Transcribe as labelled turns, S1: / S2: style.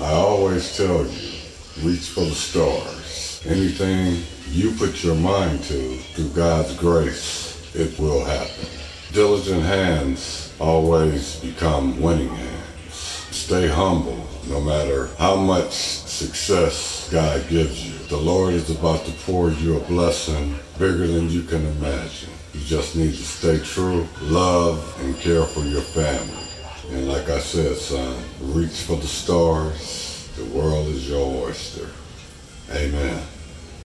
S1: I always tell you, reach for the stars. Anything you put your mind to, through God's grace, it will happen. Diligent hands always become winning hands. Stay humble no matter how much success God gives you. The Lord is about to pour you a blessing bigger than you can imagine. You just need to stay true, love, and care for your family. Like I said, son, reach for the stars. The world is your oyster. Amen.